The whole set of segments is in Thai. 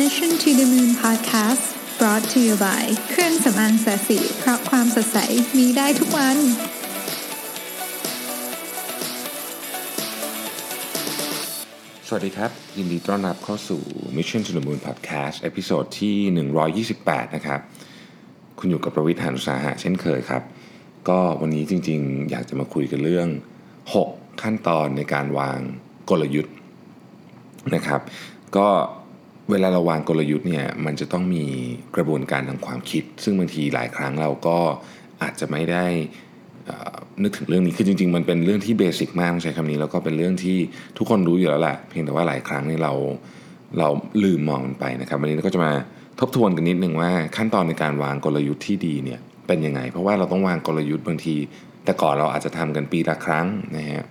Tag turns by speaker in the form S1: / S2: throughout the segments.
S1: Mission to the Moon Podcast brought to you by เครื่องสำอางแสสีเพราะความสดใสมีได้ทุกวัน
S2: สวัสดีครับ ยินดีต้อนรับเข้าสู่ Mission to the Moon Podcast เอพิโซดที่ 128 นะครับ คุณอยู่กับประวิทยานุสาหะเช่นเคยครับ ก็วันนี้จริงๆ อยากจะมาคุยกันเรื่อง 6 ขั้นตอนในการวางกลยุทธ์นะครับ ก็ เวลาเราวางกลยุทธ์เนี่ยมันจะต้องมีกระบวนการทางความคิด ซึ่งบางทีหลายครั้งเราก็อาจจะไม่ได้นึกถึงเรื่องนี้คือจริง ๆ มันเป็นเรื่องที่เบสิกมากต้องใช้คำนี้แล้วก็เป็นเรื่องที่ทุกคนรู้อยู่แล้วแหละเพียงแต่ว่าหลายครั้งนี่เราเราลืมมองมันไปนะครับวันนี้เราก็จะมาทบทวนกันนิดนึงว่าขั้นตอนในการวางกลยุทธ์ที่ดีเนี่ยเป็นยังไง เพราะว่าเราต้องวางกลยุทธ์บางที แต่ก่อนเราอาจจะทำกันปีละครั้งนะฮะ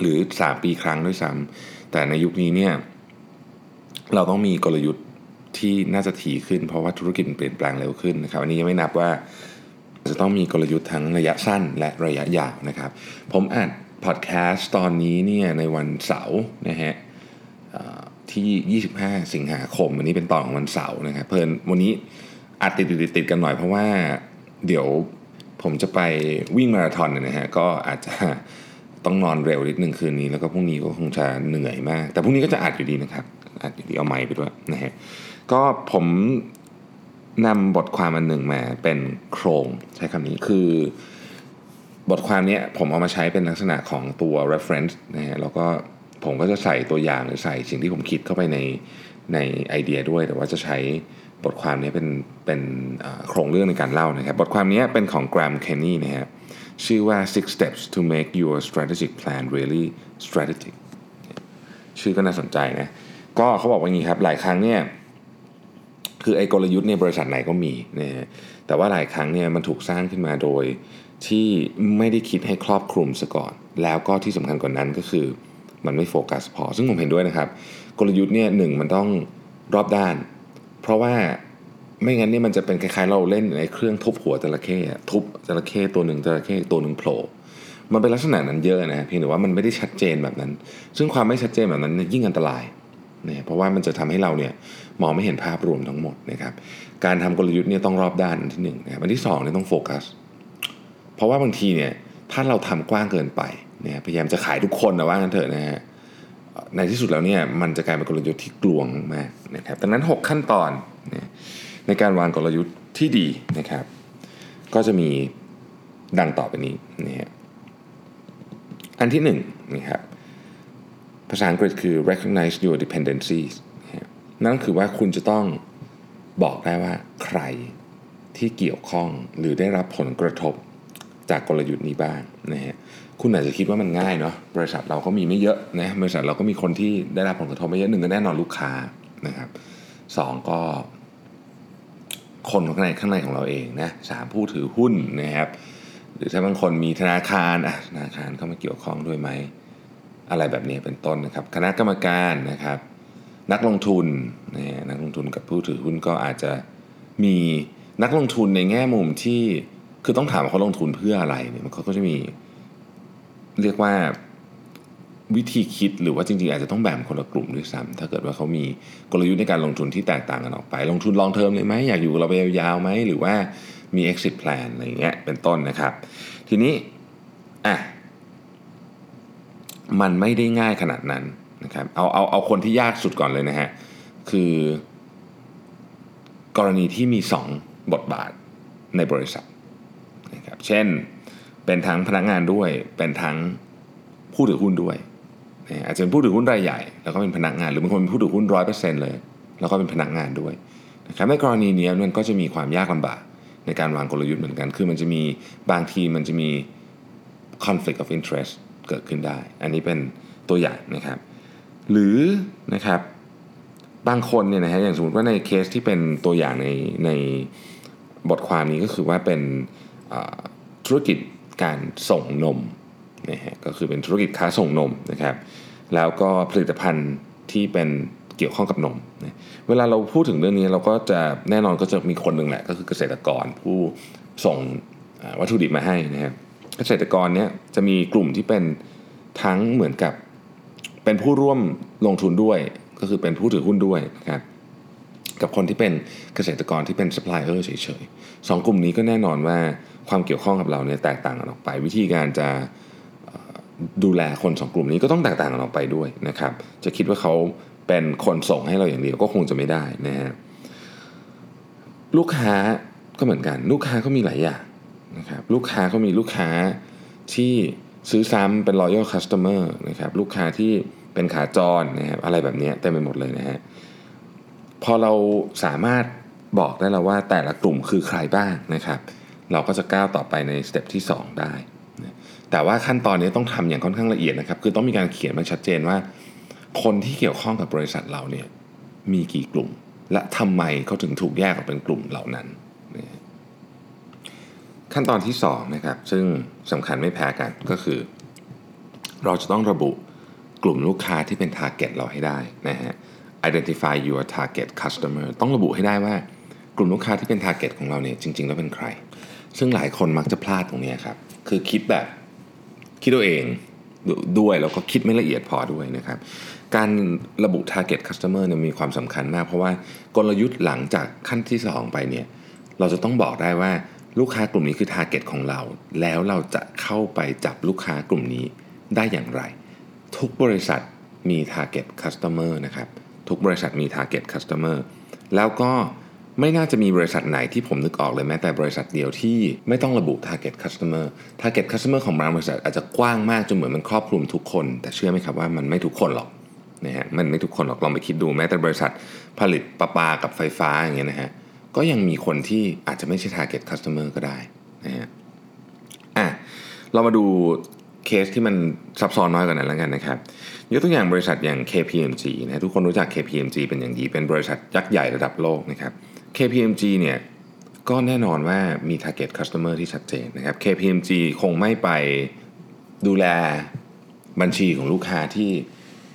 S2: หรือ 3 ปีครั้งด้วยซ้ำแต่ในยุคนี้เนี่ย เราต้องมีกลยุทธ์ที่น่าจะถี่ขึ้น เพราะว่าธุรกิจมันเปลี่ยนแปลงเร็วขึ้นนะครับอันนี้ยังไม่นับว่าจะต้องมีกลยุทธ์ทั้งระยะสั้นและระยะยาวนะครับ ผมอัดพอดแคสต์ตอนนี้เนี่ยในวันเสาร์นะฮะเอ่อที่ 25 สิงหาคมวันนี้เป็นตอนของวันเสาร์นะครับเพลินวันนี้อัดติดติดติดๆกันหน่อยเพราะว่าเดี๋ยวผมจะไปวิ่งมาราธอนนะฮะก็อาจจะต้องนอนเร็วนิดหนึ่งคืนนี้ แล้วก็พรุ่งนี้ก็คงจะเหนื่อยมาก แต่พรุ่งนี้ก็จะอัดอยู่ดีนะครับ อยู่ดีเอาไม้ไปด้วยนะฮะก็ผมนำบทความอันหนึ่งมาเป็นโครงใช้คำนี้คือบทความนี้ผมเอามาใช้เป็นลักษณะของตัว reference นะฮะแล้วก็ผมก็จะใส่ตัวอย่างหรือใส่สิ่งที่ผมคิดเข้าไปในในไอเดียด้วย แต่ว่าจะใช้บทความนี้เป็นเป็นโครงเรื่องในการเล่านะครับ บทความนี้เป็นของ Graham Kenny นะฮะชื่อว่า six steps to make your strategic plan really strategic ชื่อก็น่าสนใจนะ ก็เขาบอกว่าอย่างนี้ครับหลายครั้งเนี่ยคือไอ้กลยุทธ์ในยบริษัทไหนก็มีนะฮะแต่ว่าหลายครั้งเนี่ยมันถูกสร้างขึ้นมาโดยที่ไม่ได้คิดให้ครอบคลุมซะก่อน แล้วก็ที่สำคัญกว่านั้นก็คือมันไม่โฟกัสพอ ซึ่งผมเห็นด้วยนะครับ กลยุทธ์เนี่ยหนึ่งมันต้องรอบด้าน เพราะว่าไม่งั้นเนี่ยมันจะเป็นคล้ายๆเราเล่นในเครื่องทุบหัวจระเข้ทุบจระเข้ตัวหนึ่งจระเข้ตัวหนึ่งโผล่มันเป็นลักษณะนั้นเยอะนะเพียงแต่ว่ามันไม่ได้ชัดเจนแบบนั้น ซึ่งความไม่ชัดเจนแบบนั้นยยิ่งอันตราย นะเพราะว่ามันจะทำให้เราเนี่ยมองไม่เห็นภาพรวมทั้งหมดนะครับการทำกลยุทธ์เนี่ยต้องรอบด้านอันที่หนึ่งนะครับอันที่สองเนี่ยต้องโฟกัสเพราะว่าบางทีเนี่ยถ้าเราทำกว้างเกินไปเนี่ยพยายามจะขายทุกคนนะว่างั้นเถอะนะฮะในที่สุดแล้วเนี่ยมันจะกลายเป็นกลยุทธ์ที่กลวงมากนะครับดังนั้น 6 ขั้นตอนในการวางกลยุทธ์ที่ดีนะครับ ก็จะมีดังต่อไปนี้นะฮะอันที่หนึ่งนะครับ ภาษาอังกฤษคือ recognize your dependencies นั่นคือว่าคุณจะต้องบอกได้ว่าใครที่เกี่ยวข้องหรือได้รับผลกระทบจากกลยุทธ์นี้บ้างนะฮะคุณอาจจะคิดว่ามันง่ายเนาะบริษัทเราก็มีไม่เยอะนะบริษัทเราก็มีคนที่ได้รับผลกระทบไม่เยอะหนึ่งก็แน่นอนลูกค้านะครับสองก็ คนข้างในข้างในของเราเองนะสามผู้ถือหุ้นนะครับ หรือถ้าบางคนมีธนาคารอะธนาคารเข้ามาเกี่ยวข้องด้วยไหม อะไรแบบนี้เป็นต้นนะครับ คณะกรรมการนะครับ นักลงทุนนะฮะนักลงทุนกับผู้ถือหุ้นก็อาจจะมีนักลงทุนในแง่มุมที่คือต้องถามว่าเขาลงทุนเพื่ออะไรเนี่ยมันเขาก็จะมีเรียกว่าวิธีคิดหรือว่าจริงๆ อาจจะต้องแบ่งคนละกลุ่มด้วยซ้ำถ้าเกิดว่าเขามีกลยุทธ์ในการลงทุนที่แตกต่างกันออกไป ลงทุนลองเทอมเลยไหมอยากอยู่เราไปยาวๆไหมหรือว่ามี exit plan อะไรเงี้ยเป็นต้นนะครับ ทีนี้อะ มันไม่ได้ง่ายขนาดนั้นนะครับเอาเอาเอาคนที่ยากสุดก่อนเลยนะฮะ คือกรณีที่มี 2 บทบาทในบริษัทนะครับเช่นเป็นทั้งพนักงานด้วย เป็นทั้งผู้ถือหุ้นด้วยนะอาจจะเป็นผู้ถือหุ้นรายใหญ่ แล้วก็เป็นพนักงาน หรือบางคนเป็นผู้ถือหุ้นร้อยเปอร์เซ็นต์เลย แล้วก็เป็นพนักงานด้วยนะครับในกรณีนี้มันก็จะมีความยากลำบากในการวางกลยุทธ์เหมือนกัน คือมันจะมีบางทีมันจะมี conflict of interest เกิดขึ้นได้ อันนี้เป็นตัวอย่างนะครับ หรือนะครับบางคนเนี่ยนะฮะอย่างสมมติว่าในเคสที่เป็นตัวอย่างในในบทความนี้ก็คือว่าเป็นธุรกิจการส่งนมนะฮะก็คือเป็นธุรกิจค้าส่งนมนะครับ แล้วก็ผลิตภัณฑ์ที่เป็นเกี่ยวข้องกับนมนะเวลาเราพูดถึงเรื่องนี้เราก็จะแน่นอนก็จะมีคนหนึ่งแหละก็คือเกษตรกรผู้ส่งวัตถุดิบมาให้นะครับ เกษตรกรเนี่ยจะมีกลุ่มที่เป็นทั้งเหมือนกับเป็นผู้ร่วมลงทุนด้วย ก็คือเป็นผู้ถือหุ้นด้วยนะครับกับคนที่เป็นเกษตรกรที่เป็นซัพพลายเออร์เฉยๆสองกลุ่มนี้ก็แน่นอนว่าความเกี่ยวข้องกับเราเนี่ยแตกต่างกันออกไป วิธีการจะดูแลคนสองกลุ่มนี้ก็ต้องแตกต่างกันออกไปด้วยนะครับจะคิดว่าเขาเป็นคนส่งให้เราอย่างเดียวก็คงจะไม่ได้นะฮะลูกค้าก็เหมือนกัน ลูกค้าก็มีหลายอย่าง นะครับลูกค้าก็มีลูกค้าที่ซื้อซ้ำเป็น loyal customer นะครับลูกค้าที่เป็นขาจรนะครับอะไรแบบนี้เต็มไปหมดเลยนะฮะพอเราสามารถบอกได้แล้วว่าแต่ละกลุ่มคือใครบ้างนะครับ เราก็จะก้าวต่อไปในสเต็ปที่ 2 ได้ แต่ว่าขั้นตอนนี้ต้องทำอย่างค่อนข้างละเอียดนะครับ คือต้องมีการเขียนมันชัดเจนว่า คนที่เกี่ยวข้องกับบริษัทเราเนี่ยมีกี่กลุ่ม และทำไมเขาถึงถูกแยกออกเป็นกลุ่มเหล่านั้น ขั้นตอนที่2นะครับซึ่งสำคัญไม่แพ้กันก็คือ เราจะต้องระบุกลุ่มลูกค้าที่เป็น target เราให้ได้นะฮะ identify your target customer ต้องระบุให้ได้ว่ากลุ่มลูกค้าที่เป็น target ของเราเนี่ยจริง ๆ แล้วเป็นใคร ซึ่งหลายคนมักจะพลาดตรงนี้ครับ คือคิดแบบคิดตัวเองด้วยแล้วก็คิดไม่ละเอียดพอด้วยนะครับ การระบุ target customer เนี่ยมีความสำคัญมาก เพราะว่ากลยุทธ์หลังจากขั้นที่ 2 ไปเนี่ยเราจะต้องบอกได้ว่า ลูกค้ากลุ่มนี้คือ target ของเรา แล้วเราจะเข้าไปจับลูกค้ากลุ่มนี้ได้อย่างไร ทุกบริษัทมี target customer นะครับ ทุกบริษัทมี target customer แล้วก็ไม่น่าจะมีบริษัทไหนที่ผมนึกออกเลยแม้แต่บริษัทเดียวที่ไม่ต้องระบุ target customer target customer ของบางบริษัทอาจจะกว้างมากจนเหมือนมันครอบคลุมทุกคน แต่เชื่อไหมครับว่ามันไม่ทุกคนหรอกนะฮะมันไม่ทุกคนหรอกลองไปคิดดูแม้แต่บริษัทผลิตประปากับไฟฟ้าอย่างเงี้ยนะฮะ ก็ยังมีคนที่อาจจะไม่ใช่ target customer ก็ได้นะฮะอะเรามาดูเคสที่มันซับซ้อนน้อยกว่านั้นแล้วกันนะครับยกตัวอย่างบริษัทอย่าง KPMG นะทุกคนรู้จัก KPMG เป็นอย่างดีเป็นบริษัทยักษ์ใหญ่ระดับโลกนะครับ KPMG เนี่ยก็แน่นอนว่ามี target customer ที่ชัดเจนนะครับ KPMG คงไม่ไปดูแลบัญชีของลูกค้าที่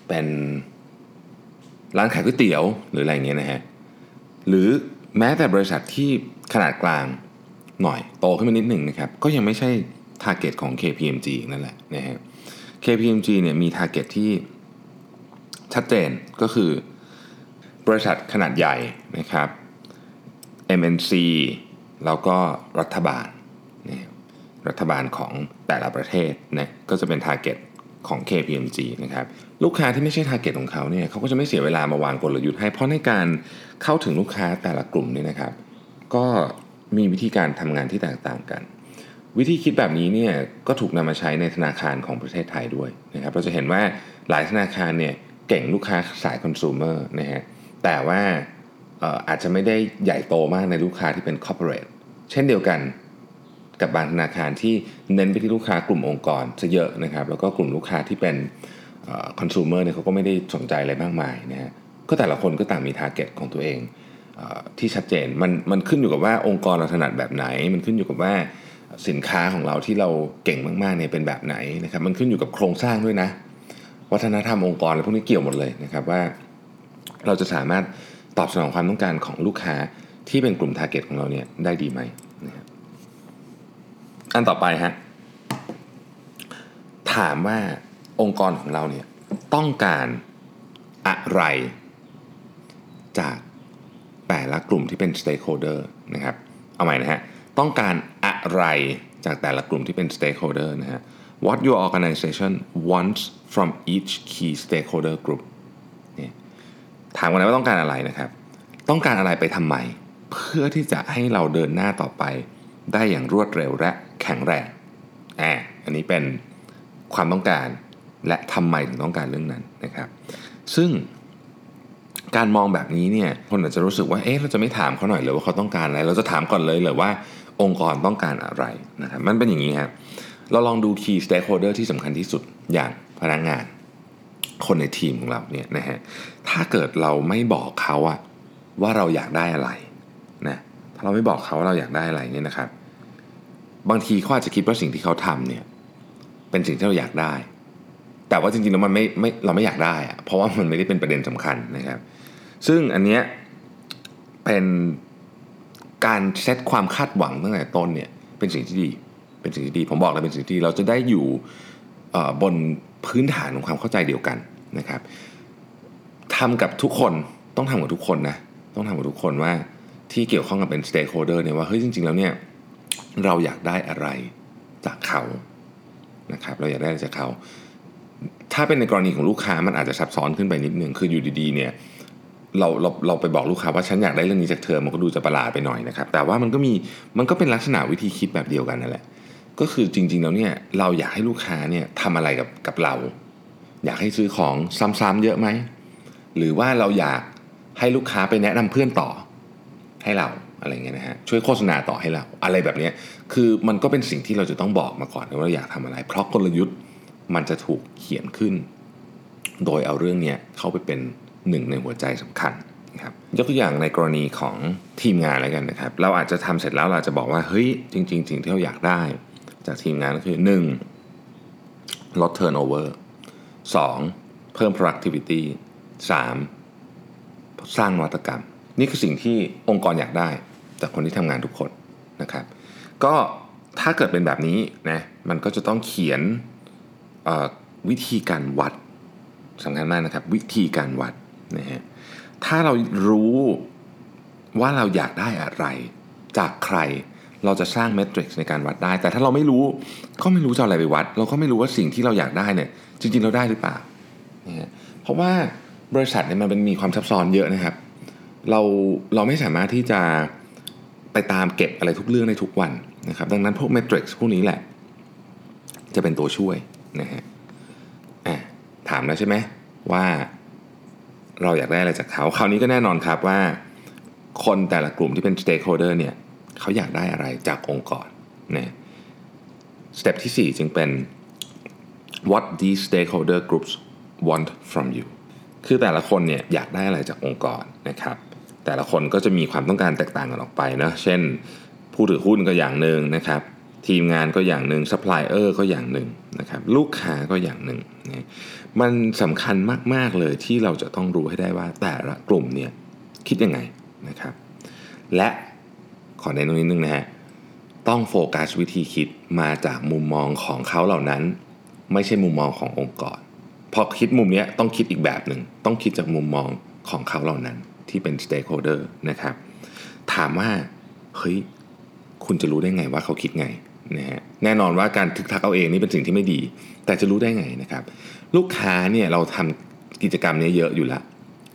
S2: เป็นร้านขายก๋วยเตี๋ยวหรืออะไรเงี้ยนะฮะหรือ แม้แต่บริษัทที่ขนาดกลางหน่อยโตขึ้นมานิดหนึ่งนะครับ ก็ยังไม่ใช่ target ของ KPMG นั่นแหละนะฮะ KPMG เนี่ยมี target ที่ชัดเจนก็คือบริษัทขนาดใหญ่นะครับ MNC แล้วก็รัฐบาลนะรัฐบาลของแต่ละประเทศนะก็จะเป็น target ของ KPMG นะครับลูกค้าที่ไม่ใช่ target ของเขาเนี่ยเขาก็จะไม่เสียเวลามาวางกลยุทธ์ให้เพราะในการเข้าถึงลูกค้าแต่ละกลุ่มเนี่ยนะครับ ก็มีวิธีการทำงานที่แตกต่างกัน วิธีคิดแบบนี้เนี่ยก็ถูกนำมาใช้ในธนาคารของประเทศไทยด้วยนะครับเราจะเห็นว่าหลายธนาคารเนี่ยเก่งลูกค้าสายคอน sumer นะฮะแต่ว่าอาจจะไม่ได้ใหญ่โตมากในลูกค้าที่เป็น corporate เช่นเดียวกัน กับบางธนาคารที่เน้นไปที่ลูกค้ากลุ่มองค์กรซะเยอะนะครับ แล้วก็กลุ่มลูกค้าที่เป็นคอน sumer เนี่ยเขาก็ไม่ได้สนใจอะไรมากมายนะฮะก็แต่ละคนก็ต่างมี target ของตัวเองที่ชัดเจนมันมันขึ้นอยู่กับว่าองค์กรเราถนัดแบบไหน มันขึ้นอยู่กับว่าสินค้าของเราที่เราเก่งมากๆเนี่ยเป็นแบบไหนนะครับ มันขึ้นอยู่กับโครงสร้างด้วยนะ วัฒนธรรมองค์กรอะไรพวกนี้เกี่ยวหมดเลยนะครับว่า เราจะสามารถตอบสนองความต้องการของลูกค้าที่เป็นกลุ่ม t a r g e t ของเราเนี่ยได้ดีไหม อันต่อไปฮะถามว่าองค์กรของเราเนี่ยต้องการอะไร จากแต่ละกลุ่มที่เป็น stakeholder นะครับเอาใหม่นะฮะต้องการอะไรจากแต่ละกลุ่มที่เป็น stakeholder นะฮะ What your organization wants from each key stakeholder group เนี่ยถามกันนะว่าต้องการอะไรนะครับ ต้องการอะไรไปทำไม เพื่อที่จะให้เราเดินหน้าต่อไปได้อย่างรวดเร็วและ แข็งแรงอ่าอันนี้เป็นความต้องการและทำไมถึงต้องการเรื่องนั้นนะครับ ซึ่งการมองแบบนี้เนี่ยคนอาจจะรู้สึกว่าเอ๊ะเราจะไม่ถามเขาหน่อยหรือว่าเขาต้องการอะไร เราจะถามก่อนเลยหรือว่าองค์กรต้องการอะไรนะครับมันเป็นอย่างนี้ครับเราลองดู key stakeholder ที่สำคัญที่สุดอย่างพนักงงาน คนในทีมของเราเนี่ยนะฮะถ้าเกิดเราไม่บอกเขาอะว่าเราอยากได้อะไรนะถ้าเราไม่บอกเขาว่าเราอยากได้อะไรเนี่ยนะครับ บางทีเขาอาจจะคิดว่าสิ่งที่เขาทำเนี่ยเป็นสิ่งที่เราอยากได้ แต่ว่าจริงๆแล้วมันไม่ไม่เราไม่อยากได้อะเพราะว่ามันไม่ได้เป็นประเด็นสำคัญนะครับ ซึ่งอันเนี้ยเป็นการเซตความคาดหวังตั้งแต่ต้นเนี่ยเป็นสิ่งที่ดีเป็นสิ่งที่ดี ผมบอกเลยเป็นสิ่งที่เราจะได้อยู่บนพื้นฐานของความเข้าใจเดียวกันนะครับทำกับทุกคนต้องทำกับทุกคนนะต้องทำกับทุกคนว่าที่เกี่ยวข้องกับเป็น stakeholder เนี่ยว่าเฮ้ยจริงๆแล้วเนี่ย เราอยากได้อะไรจากเขานะครับเราอยากได้อะไรจากเขา ถ้าเป็นในกรณีของลูกค้ามันอาจจะซับซ้อนขึ้นไปนิดนึงคืออยู่ดีๆเนี่ยเราเราเราไปบอกลูกค้าว่าฉันอยากได้เรื่องนี้จากเธอมันก็ดูจะประหลาดไปหน่อยนะครับแต่ว่ามันก็มีมันก็เป็นลักษณะวิธีคิดแบบเดียวกันนั่นแหละก็คือจริงๆแล้วเนี่ยเราอยากให้ลูกค้าเนี่ยทำอะไรกับกับเรา อยากให้ซื้อของซ้ำๆเยอะไหมหรือว่าเราอยากให้ลูกค้าไปแนะนำเพื่อนต่อให้เรา อะไรเงี้ยนะฮะช่วยโฆษณาต่อให้เราอะไรแบบนี้คือมันก็เป็นสิ่งที่เราจะต้องบอกมาก่อนว่าเราอยากทำอะไร เพราะกลยุทธ์มันจะถูกเขียนขึ้น โดยเอาเรื่องนี้เข้าไปเป็นหนึ่งในหัวใจสำคัญนะครับยกตัวอย่างในกรณีของทีมงานแล้วกันนะครับ เราอาจจะทำเสร็จแล้วเราจะบอกว่าเฮ้ยจริงๆสิ่งที่เราอยากได้ จากทีมงานก็คือ 1. ลด turnover 2. เพิ่ม productivity 3. สร้างนวัตกรรม นี่คือสิ่งที่องค์กรอยากได้ จากคนที่ทำงานทุกคนนะครับ ก็ถ้าเกิดเป็นแบบนี้นะมันก็จะต้องเขียนวิธีการวัดสำคัญมากนะครับ วิธีการวัดนะฮะถ้าเรารู้ว่าเราอยากได้อะไร จากใครเราจะสร้างเมทริกซ์ในการวัดได้ แต่ถ้าเราไม่รู้ก็ไม่รู้จะอะไรไปวัด เราก็ไม่รู้ว่าสิ่งที่เราอยากได้เนี่ยจริง ๆ เราได้หรือเปล่านะฮะเพราะว่าบริษัทเนี่ยมันเป็นมีความซับซ้อนเยอะนะครับ เราเราไม่สามารถที่จะ ไปตามเก็บอะไรทุกเรื่องในทุกวันนะครับดังนั้นพวกเมทริกซ์พวกนี้แหละ จะเป็นตัวช่วยนะฮะถามแล้วใช่ไหมว่าเราอยากได้อะไรจากเขาคราวนี้ก็แน่นอนครับว่า คนแต่ละกลุ่มที่เป็น stakeholder เนี่ยเขาอยากได้อะไรจากองค์กรนะ step ที่ 4 จึงเป็น what these stakeholder groups want from you คือแต่ละคนเนี่ยอยากได้อะไรจากองค์กรนะครับ แต่ละคนก็จะมีความต้องการแตกต่างกันออกไปนะเช่น ผู้ถือหุ้นก็อย่างหนึ่งนะครับ ทีมงานก็อย่างหนึ่งซัพพลายเออร์ก็อย่างหนึ่งนะครับ ลูกค้าก็อย่างหนึ่งนะมันสำคัญมาก ๆ เลยที่เราจะต้องรู้ให้ได้ว่าแต่ละกลุ่มเนี่ยคิดยังไงนะครับ และขอเน้นตรงนี้นึงนะฮะต้องโฟกัสวิธีคิดมาจากมุมมองของเขาเหล่านั้น ไม่ใช่มุมมองขององค์กรพอคิดมุมนี้ต้องคิดอีกแบบหนึ่งต้องคิดจากมุมมองของเขาเหล่านั้น ที่เป็น stakeholder นะครับ ถามว่า เฮ้ย คุณจะรู้ได้ไงว่าเขาคิดไงนะฮะแน่นอนว่าการทึกทักเอาเองนี่เป็นสิ่งที่ไม่ดี แต่จะรู้ได้ไงนะครับ ลูกค้าเนี่ยเราทำกิจกรรมนี้เยอะอยู่แล้ว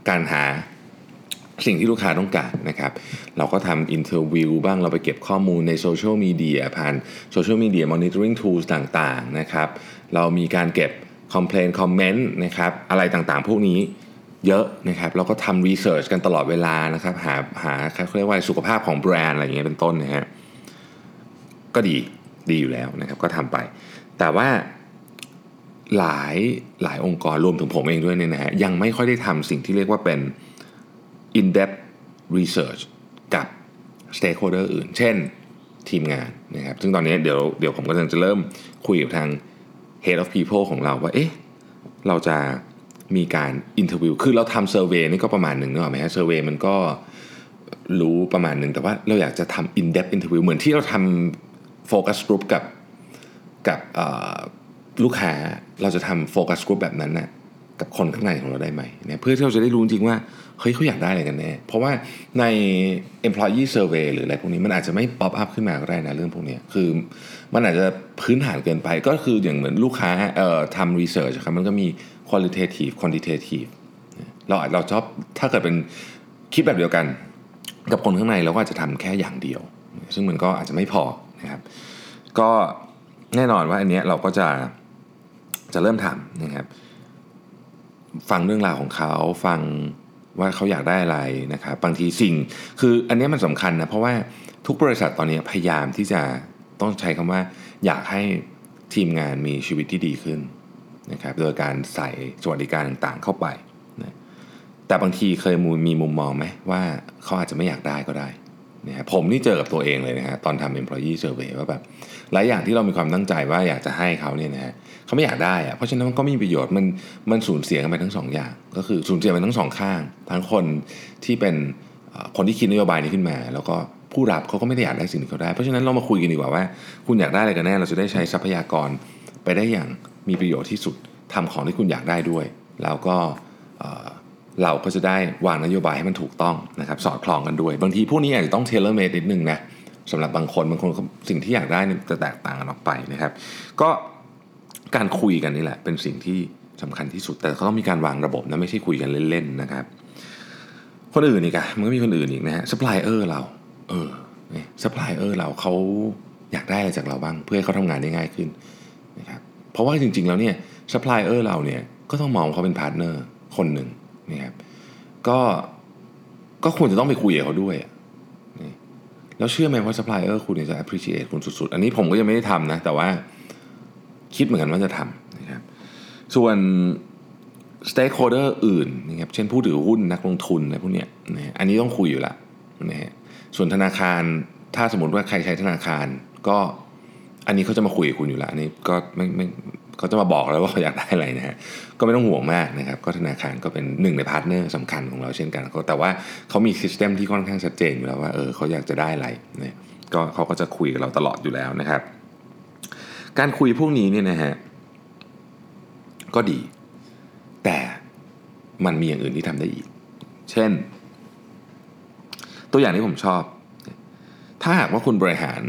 S2: การหาสิ่งที่ลูกค้าต้องการนะครับ เราก็ทำ interview บ้างเราไปเก็บข้อมูลในโซเชียลมีเดียผ่าน social media monitoring tool ต่างๆนะครับ เรามีการเก็บ complain คอมเมนต์นะครับ อะไรต่างๆ พวกนี้ เยอะนะครับเราก็ทำ research กันตลอดเวลานะครับ หาหาเขาเรียกว่าสุขภาพของแบรนด์อะไรอย่างเงี้ยเป็นต้นนะฮะก็ดีดีอยู่แล้วนะครับก็ทำไป แต่ว่าหลายหลายองค์กรรวมถึงผมเองด้วยเนี่ยนะฮะยังไม่ค่อยได้ทำสิ่งที่เรียกว่าเป็น in-depth research กับ stakeholder อื่น เช่นทีมงานนะครับ ซึ่งตอนนี้เดี๋ยวเดี๋ยวผมก็จะเริ่มคุยกับทาง head of people ของเราว่า เอ๊ะ เราจะ มีการ interview คือเราทำ survey นี่ก็ประมาณหนึ่งนึกออกไหมฮะ survey มันก็รู้ประมาณหนึ่งแต่ว่าเราอยากจะทำ in-depth interview เหมือนที่เราทำ focus group กับกับลูกค้าเราจะทำ focus group แบบนั้นน่ะ กับคนข้างในของเราได้ไหมเนี่ยเพื่อที่เราจะได้รู้จริงว่าเฮ้ยเขาอยากได้อะไรกันแน่เพราะว่าใน employee survey หรืออะไรพวกนี้มันอาจจะไม่ pop up ขึ้นมาก็ได้นะเรื่องพวกนี้คือมันอาจจะพื้นฐานเกินไปก็คืออย่างเหมือนลูกค้าเอ่อทำ research ครับมันก็มี qualitative quantitative เราเราชอบถ้าเกิดเป็นคิดแบบเดียวกัน กับคนข้างในเราก็อาจจะทำแค่อย่างเดียว ซึ่งมันก็อาจจะไม่พอนะครับก็แน่นอนว่าอันนี้เราก็จะจะเริ่มทำนะครับ ฟังเรื่องราวของเขาฟังว่าเขาอยากได้อะไรนะครับบางทีสิ่ง คืออันนี้มันสำคัญนะเพราะว่าทุกบริษัทตอนนี้พยายามที่จะต้องใช้คำว่าอยากให้ทีมงานมีชีวิตที่ดีขึ้นนะครับโดยการใส่สวัสดิการต่างๆเข้าไปนะแต่บางทีเคยมีมุมมองไหมว่าเขาอาจจะไม่อยากได้ก็ได้ นะฮะผมนี่เจอกับตัวเองเลยนะฮะตอนทำ employee survey ว่าแบบหลายอย่างที่เรามีความตั้งใจว่าอยากจะให้เขาเนี่ยนะฮะเขาไม่อยากได้อะเพราะฉะนั้นมันก็มีประโยชน์มันมันสูญเสียกันไปทั้งสองอย่าง ก็คือสูญเสียไปทั้งสองข้าง ทั้งคนที่เป็นคนที่คิดนโยบายนี้ขึ้นมา แล้วก็ผู้รับเขาก็ไม่ได้อยากได้สิ่งที่เขาได้ เพราะฉะนั้นเรามาคุยกันดีกว่าว่า คุณอยากได้อะไรกันแน่เราจะได้ใช้ทรัพยากรไปได้อย่างมีประโยชน์ที่สุดทำของที่คุณอยากได้ด้วย แล้วก็ เราก็จะได้วางนโยบายให้มันถูกต้องนะครับสอดคล้องกันด้วย บางทีพวกนี้อาจจะต้องเทเลเมดนิดนึงนะสำหรับบางคนบางคนสิ่งที่อยากได้นี่จะแตกต่างกันออกไปนะครับ ก็การคุยกันนี่แหละ เป็นสิ่งที่สำคัญที่สุด แต่เขาต้องมีการวางระบบนะไม่ใช่คุยกันเล่นๆนะครับ คนอื่นอีกอะมันก็มีคนอื่นอีกนะฮะซัพพลายเออร์เรา เออซัพพลายเออร์เราเขาอยากได้อะไรจากเราบ้าง เพื่อให้เขาทำงานได้ง่ายขึ้นนะครับเพราะว่าจริงๆแล้วเนี่ยซัพพลายเออร์เราเนี่ยก็ต้องมองเขาเป็น partner คนหนึ่ง นะครับก็ก็ควรจะต้องไปคุยกับเขาด้วยนี่แล้วเชื่อไหมว่าซัพพลายเออร์คุณจะ appreciate คุณสุดๆ อันนี้ผมก็ยังไม่ได้ทำนะ แต่ว่าคิดเหมือนกันว่าจะทำนะครับส่วน stakeholder อื่นนะครับเช่นผู้ถือหุ้นนักลงทุนอะไรพวกเนี้ยนะอันนี้ต้องคุยอยู่ละนะฮะส่วนธนาคารถ้าสมมติว่าใครใช้ธนาคารก็อันนี้เขาจะมาคุยกับคุณอยู่ละอันนี้ก็ไม่ไม่ เขาจะมาบอกแล้วว่าเขาอยากได้อะไรนะฮะก็ไม่ต้องห่วงมากนะครับก็ธนาคารก็เป็นหนึ่งใน partner สำคัญของเราเช่นกันแต่ว่าเขามี system ที่ค่อนข้างชัดเจนอยู่แล้วว่าเออเขาอยากจะได้อะไรเนี่ยก็เขาก็จะคุยกับเราตลอดอยู่แล้วนะครับ การคุยพวกนี้เนี่ยนะฮะก็ดี แต่มันมีอย่างอื่นที่ทำได้อีก เช่น ตัวอย่างที่ผมชอบ ถ้าหากว่าคุณบริหาร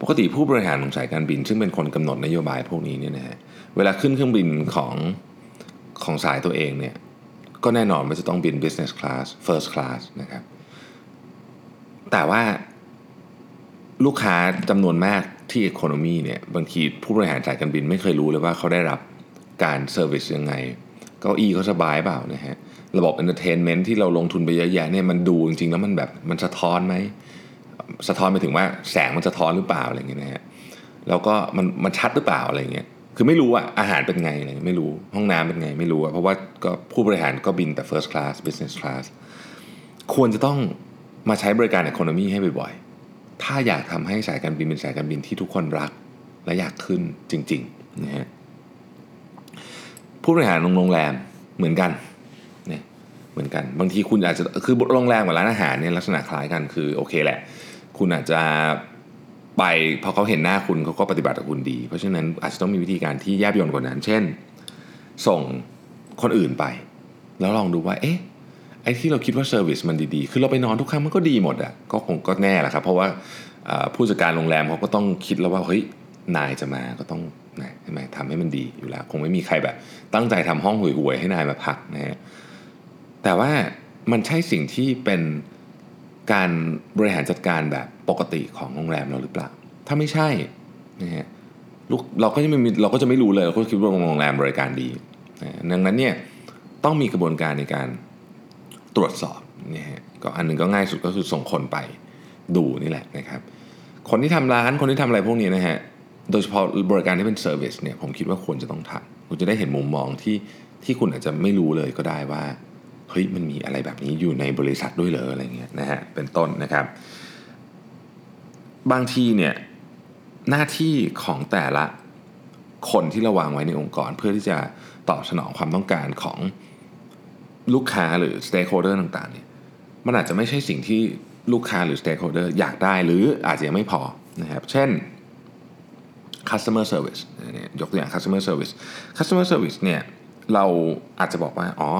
S2: ปกติผู้บริหารของสายการบิน ซึ่งเป็นคนกำหนดนโยบายพวกนี้เนี่ยนะฮะเวลาขึ้นเครื่องบินของของสายตัวเองเนี่ยก็แน่นอนว่าจะต้องบิน business class first class นะครับ แต่ว่าลูกค้าจำนวนมากที่ economy เนี่ยบางทีผู้บริหารสายการบินไม่เคยรู้เลยว่าเขาได้รับการ service ยังไง เก้าอี้เขาสบายเปล่านะฮะ ระบบ entertainment ที่เราลงทุนไปเยอะแยะเนี่ยมันดูจริงๆ แล้วมันแบบมันสะท้อนไหม สะท้อนไปถึงว่าแสงมันสะท้อนหรือเปล่าอะไรเงี้ยนะฮะแล้วก็มันมันชัดหรือเปล่าอะไรเงี้ยคือไม่รู้อะอาหารเป็นไงอะไรไม่รู้ห้องน้ำเป็นไงไม่รู้อะเพราะว่าก็ผู้บริหารก็บินแต่ first class business class ควรจะต้องมาใช้บริการ economy ให้บ่อยๆ ถ้าอยากทำให้สายการบินเป็นสายการบินที่ทุกคนรัก และอยากขึ้นจริงๆนะฮะผู้บริหารโรงแรมเหมือนกันเนี่ยเหมือนกัน บางทีคุณอาจจะคือโรงแรมกับร้านอาหารเนี่ยลักษณะคล้ายกันคือโอเคแหละ คุณอาจจะไปพอเขาเห็นหน้าคุณเขาก็ปฏิบัติกับคุณดี เพราะฉะนั้นอาจจะต้องมีวิธีการที่แยบยลกว่านั้น เช่น ส่งคนอื่นไป แล้วลองดูว่า เอ๊ะไอ้ที่เราคิดว่าเซอร์วิสมันดีๆ คือเราไปนอนทุกครั้งมันก็ดีหมดอะก็คงก็แน่แหละครับ เพราะว่าผู้จัดการโรงแรมเขาก็ต้องคิดแล้วว่าเฮ้ยนายจะมาก็ต้องนะใช่ไหมทำให้มันดีอยู่แล้ว คงไม่มีใครแบบ ตั้งใจทำห้องห่วยๆให้นายมาพักนะฮะแต่ว่ามันใช่สิ่งที่เป็น การบริหารจัดการแบบปกติของโรงแรมเราหรือเปล่า ถ้าไม่ใช่นะฮะลูกเราก็จะไม่เราก็จะไม่รู้เลยเราก็คิดว่าโรงแรมบริการดีดังนั้นเนี่ยต้องมีกระบวนการในการตรวจสอบนะฮะก็อันหนึ่งก็ง่ายสุดก็คือส่งคนไปดูนี่แหละนะครับ คนที่ทำร้านคนที่ทำอะไรพวกนี้นะฮะโดยเฉพาะบริการที่เป็นเซอร์วิสเนี่ยผมคิดว่าควรจะต้องทำคุณจะได้เห็นมุมมองที่ที่คุณอาจจะไม่รู้เลยก็ได้ว่า เฮ้ยมันมีอะไรแบบนี้อยู่ในบริษัทด้วยเหรออะไรเงี้ยนะฮะเป็นต้นนะครับ บางทีเนี่ยหน้าที่ของแต่ละคนที่เราวางไว้ในองค์กร เพื่อที่จะตอบสนองความต้องการของลูกค้าหรือ stakeholder ต่างๆเนี่ยมันอาจจะไม่ใช่สิ่งที่ลูกค้าหรือ stakeholder อยากได้หรืออาจจะยังไม่พอนะครับ เช่น customer service ยกตัวอย่าง customer service customer service เนี่ยเราอาจจะบอกว่า อ๋อ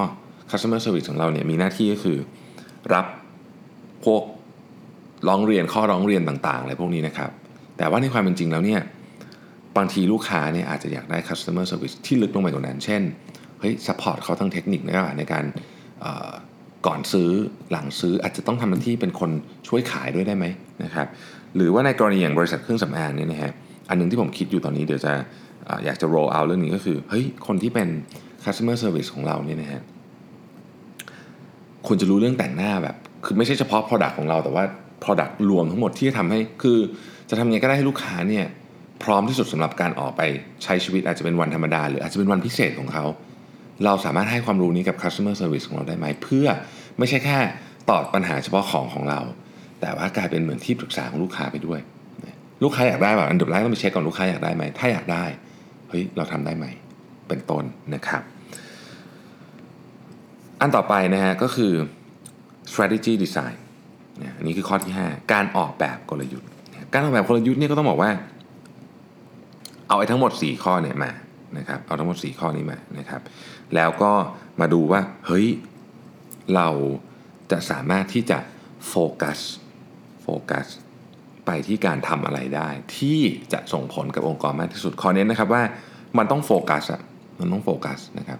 S2: customer service ของเราเนี่ยมีหน้าที่ก็คือรับพวกร้องเรียนข้อร้องเรียนต่างๆอะไรพวกนี้นะครับ แต่ว่าในความเป็นจริงแล้วเนี่ยบางทีลูกค้าเนี่ยอาจจะอยากได้ customer service ที่ลึกลงไปกว่านั้น เช่น เฮ้ย support เขาทั้งเทคนิคนะครับในการก่อนซื้อหลังซื้ออาจจะต้องทำหน้าที่เป็นคนช่วยขายด้วยได้ไหมนะครับ หรือว่าในกรณีอย่างบริษัทเครื่องสำอางเนี่ยนะฮะ อันนึงที่ผมคิดอยู่ตอนนี้เดี๋ยวจะออยากจะ roll out เรื่องนี้ก็คือ เฮ้ย คนที่เป็น customer service ของเราเนี่ยนะฮะ ควรจะรู้เรื่องแต่งหน้าแบบ คือไม่ใช่เฉพาะ product ของเราแต่ว่า product รวมทั้งหมดที่จะทำให้คือจะทำยังไงก็ได้ให้ลูกค้าเนี่ยพร้อมที่สุดสำหรับการออกไปใช้ชีวิตอาจจะเป็นวันธรรมดา หรืออาจจะเป็นวันพิเศษของเขา เราสามารถให้ความรู้นี้กับ customer service ของเราได้ไหม เพื่อไม่ใช่แค่ตอบปัญหาเฉพาะของของเรา แต่ว่ากลายเป็นเหมือนที่ปรึกษาของลูกค้าไปด้วย ลูกค้าอยากได้แบบอันดับแรกต้องไปเช็คก่อนลูกค้าอยากได้ไหมถ้าอยากได้เฮ้ยเราทำได้ไหมเป็นต้นนะครับ อันต่อไปนะฮะก็คือ strategy design อันนี้คือข้อที่ 5 การออกแบบกลยุทธ์ การออกแบบกลยุทธ์เนี่ยก็ต้องบอกว่า เอาไอ้ทั้งหมด 4 ข้อเนี่ยมานะครับเอาทั้งหมด 4 ข้อนี้มานะครับ แล้วก็มาดูว่าเฮ้ยเราจะสามารถที่จะโฟกัสโฟกัสไปที่การทำอะไรได้ ที่จะส่งผลกับองค์กรมากที่สุด ข้อนี้นะครับว่ามันต้องโฟกัสอะมันต้องโฟกัสนะครับ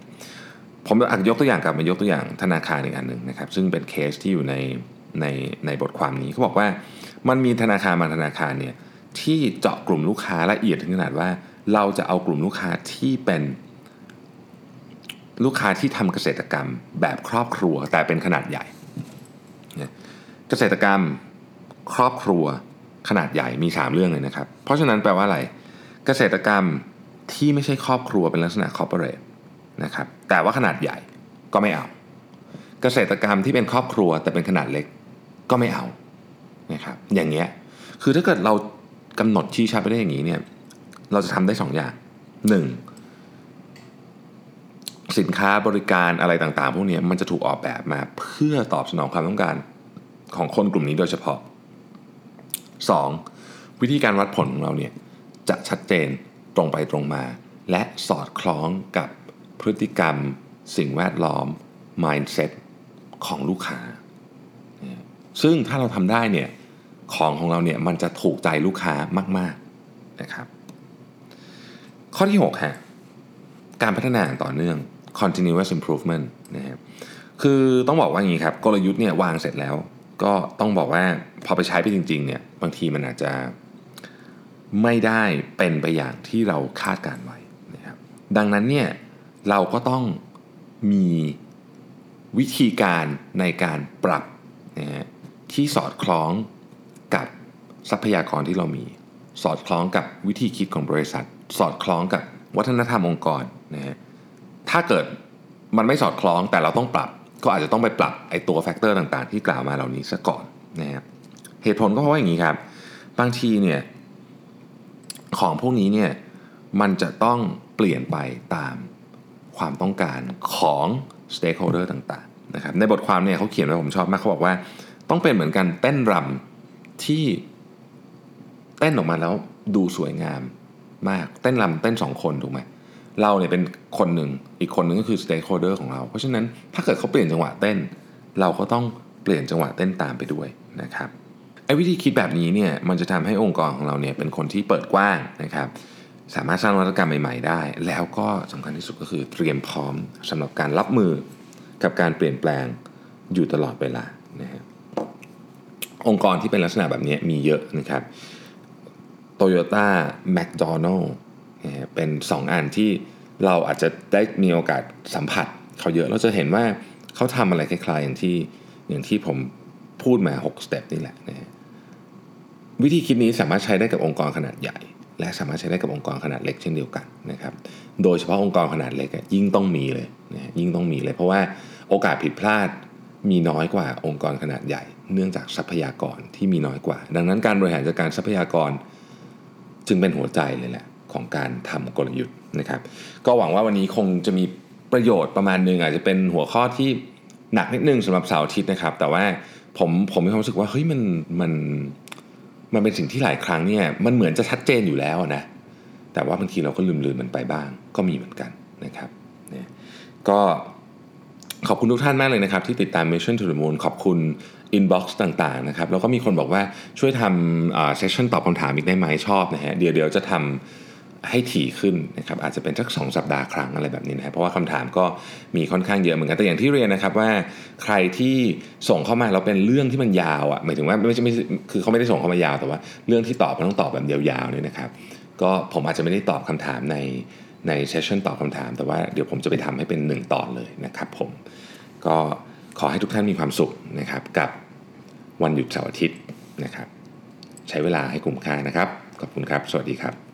S2: ผมอาจยกตัวอย่างกลับมายกตัวอย่างธนาคารอีกอันหนึ่งนะครับ ซึ่งเป็นเคสที่อยู่ในในในบทความนี้เขาบอกว่ามันมีธนาคารบางธนาคารเนี่ยที่เจาะกลุ่มลูกค้าละเอียดถึงขนาดว่า เราจะเอากลุ่มลูกค้าที่เป็นลูกค้าที่ทำเกษตรกรรมแบบครอบครัวแต่เป็นขนาดใหญ่ เกษตรกรรมครอบครัวขนาดใหญ่มี 3 เรื่องเลยนะครับ เพราะฉะนั้นแปลว่าอะไร เกษตรกรรมที่ไม่ใช่ครอบครัวเป็นลักษณะคอร์ปอเรท นะครับแต่ว่าขนาดใหญ่ก็ไม่เอา เกษตรกรรมที่เป็นครอบครัวแต่เป็นขนาดเล็กก็ไม่เอานะครับอย่างเงี้ยคือถ้าเกิดเรากำหนดชี้ชัดไปได้อย่างนี้เนี่ยเราจะทำได้2อย่าง 1. สินค้าบริการอะไรต่างๆ พวกนี้มันจะถูกออกแบบมาเพื่อตอบสนองความต้องการของคนกลุ่มนี้โดยเฉพาะ 2. วิธีการวัดผลของเราเนี่ยจะชัดเจนตรงไปตรงมา และสอดคล้องกับ พฤติกรรม สิ่งแวดล้อม mindset ของลูกค้า ซึ่งถ้าเราทำได้เนี่ยของของเราเนี่ยมันจะถูกใจลูกค้ามาก ๆนะครับ ข้อที่6ฮะการพัฒนาต่อเนื่อง continuous improvement นะครับคือต้องบอกว่าอย่างนี้ครับกลยุทธ์เนี่ยวางเสร็จแล้ว ก็ต้องบอกว่าพอไปใช้ไปจริงๆเนี่ยบางทีมันอาจจะไม่ได้เป็นไปอย่างที่เราคาดการไว้นะครับดังนั้นเนี่ย เราก็ต้องมีวิธีการในการปรับนะฮะที่สอดคล้องกับทรัพยากรที่เรามี สอดคล้องกับวิธีคิดของบริษัท สอดคล้องกับวัฒนธรรมองค์กรนะฮะถ้าเกิดมันไม่สอดคล้องแต่เราต้องปรับ ก็อาจจะต้องไปปรับไอ้ตัว factor ต่างๆ ที่กล่าวมาเหล่านี้ซะก่อนนะฮะเหตุผลก็เพราะว่าอย่างนี้ครับ บางทีเนี่ยของพวกนี้เนี่ยมันจะต้องเปลี่ยนไปตาม ความต้องการของ stakeholder ต่างๆนะครับในบทความเนี่ยเขาเขียนไว้ผมชอบมากเขาบอกว่า ต้องเป็นเหมือนกันเต้นรำที่เต้นออกมาแล้วดูสวยงามมากเต้นรำเต้นสองคนถูกไหมเราเนี่ยเป็นคนหนึ่งอีกคนหนึ่งก็คือ stakeholder ของเรา เพราะฉะนั้นถ้าเกิดเขาเปลี่ยนจังหวะเต้น เราก็ต้องเปลี่ยนจังหวะเต้นตามไปด้วยนะครับไอ้วิธีคิดแบบนี้เนี่ยมันจะทำให้องค์กรของเราเนี่ยเป็นคนที่เปิดกว้างนะครับ สามารถสร้างนวัตกรรมใหม่ๆได้ แล้วก็สำคัญที่สุดก็คือเตรียมพร้อมสำหรับการรับมือกับการเปลี่ยนแปลงอยู่ตลอดเวลานะฮะองค์กรที่เป็นลักษณะแบบนี้มีเยอะนะครับ Toyota McDonald นะฮะเป็น 2 อันที่เราอาจจะได้มีโอกาสสัมผัสเขาเยอะ เราจะเห็นว่าเขาทำอะไรคล้ายๆอย่างที่อย่างที่ผมพูดมา 6 สเต็ปนี่แหละนะวิธีคิดนี้สามารถใช้ได้กับองค์กรขนาดใหญ่ และสามารถใช้ได้กับองค์กรขนาดเล็กเช่นเดียวกันนะครับ โดยเฉพาะองค์กรขนาดเล็กยิ่งต้องมีเลยนะยิ่งต้องมีเลย เพราะว่าโอกาสผิดพลาดมีน้อยกว่าองค์กรขนาดใหญ่ เนื่องจากทรัพยากรที่มีน้อยกว่า ดังนั้นการบริหารจัดการทรัพยากร จึงเป็นหัวใจเลยแหละของการทำกลยุทธ์นะครับ ก็หวังว่าวันนี้คงจะมีประโยชน์ประมาณนึงอาจจะเป็นหัวข้อที่หนักนิดนึงสำหรับเสาร์อาทิตย์นะครับ แต่ว่าผมผมมีความรู้สึกว่าเฮ้ยมันมันมัน มันเป็นสิ่งที่หลายครั้งเนี่ยมันเหมือนจะชัดเจนอยู่แล้วนะแต่ว่าบางทีเราก็ลืมลืมมันไปบ้าง ก็มีเหมือนกันนะครับเนี่ยก็ขอบคุณทุกท่านมากเลยนะครับ ที่ติดตาม Mission to the Moon ขอบคุณ inbox ต่างๆนะครับแล้วก็มีคนบอกว่าช่วยทำเซสชั่นตอบคำถามอีกได้ไหมชอบนะฮะเดี๋ยวเดี๋ยวจะทำ ให้ถี่ขึ้นนะครับอาจจะเป็นสักสองสัปดาห์ครั้งอะไรแบบนี้นะครับเพราะว่าคำถามก็มีค่อนข้างเยอะเหมือนกันแต่อย่างที่เรียนนะครับว่าใครที่ส่งเข้ามาแล้วเป็นเรื่องที่มันยาวอะหมายถึงว่าไม่ใช่ไม่คือเขาไม่ได้ส่งเข้ามายาวแต่ว่า เรื่องที่ตอบมันต้องตอบแบบยาวๆเนี่ยนะครับก็ผมอาจจะไม่ได้ตอบคำถามในในเซสชั่นตอบคำถาม แต่ว่าเดี๋ยวผมจะไปทำให้เป็น 1 ตอนเลยนะครับผมก็ขอให้ทุกท่านมีความสุขนะครับกับวันหยุดเสาร์อาทิตย์นะครับใช้เวลาให้คุ้มค่านะครับ ขอบคุณครับ สวัสดีครับ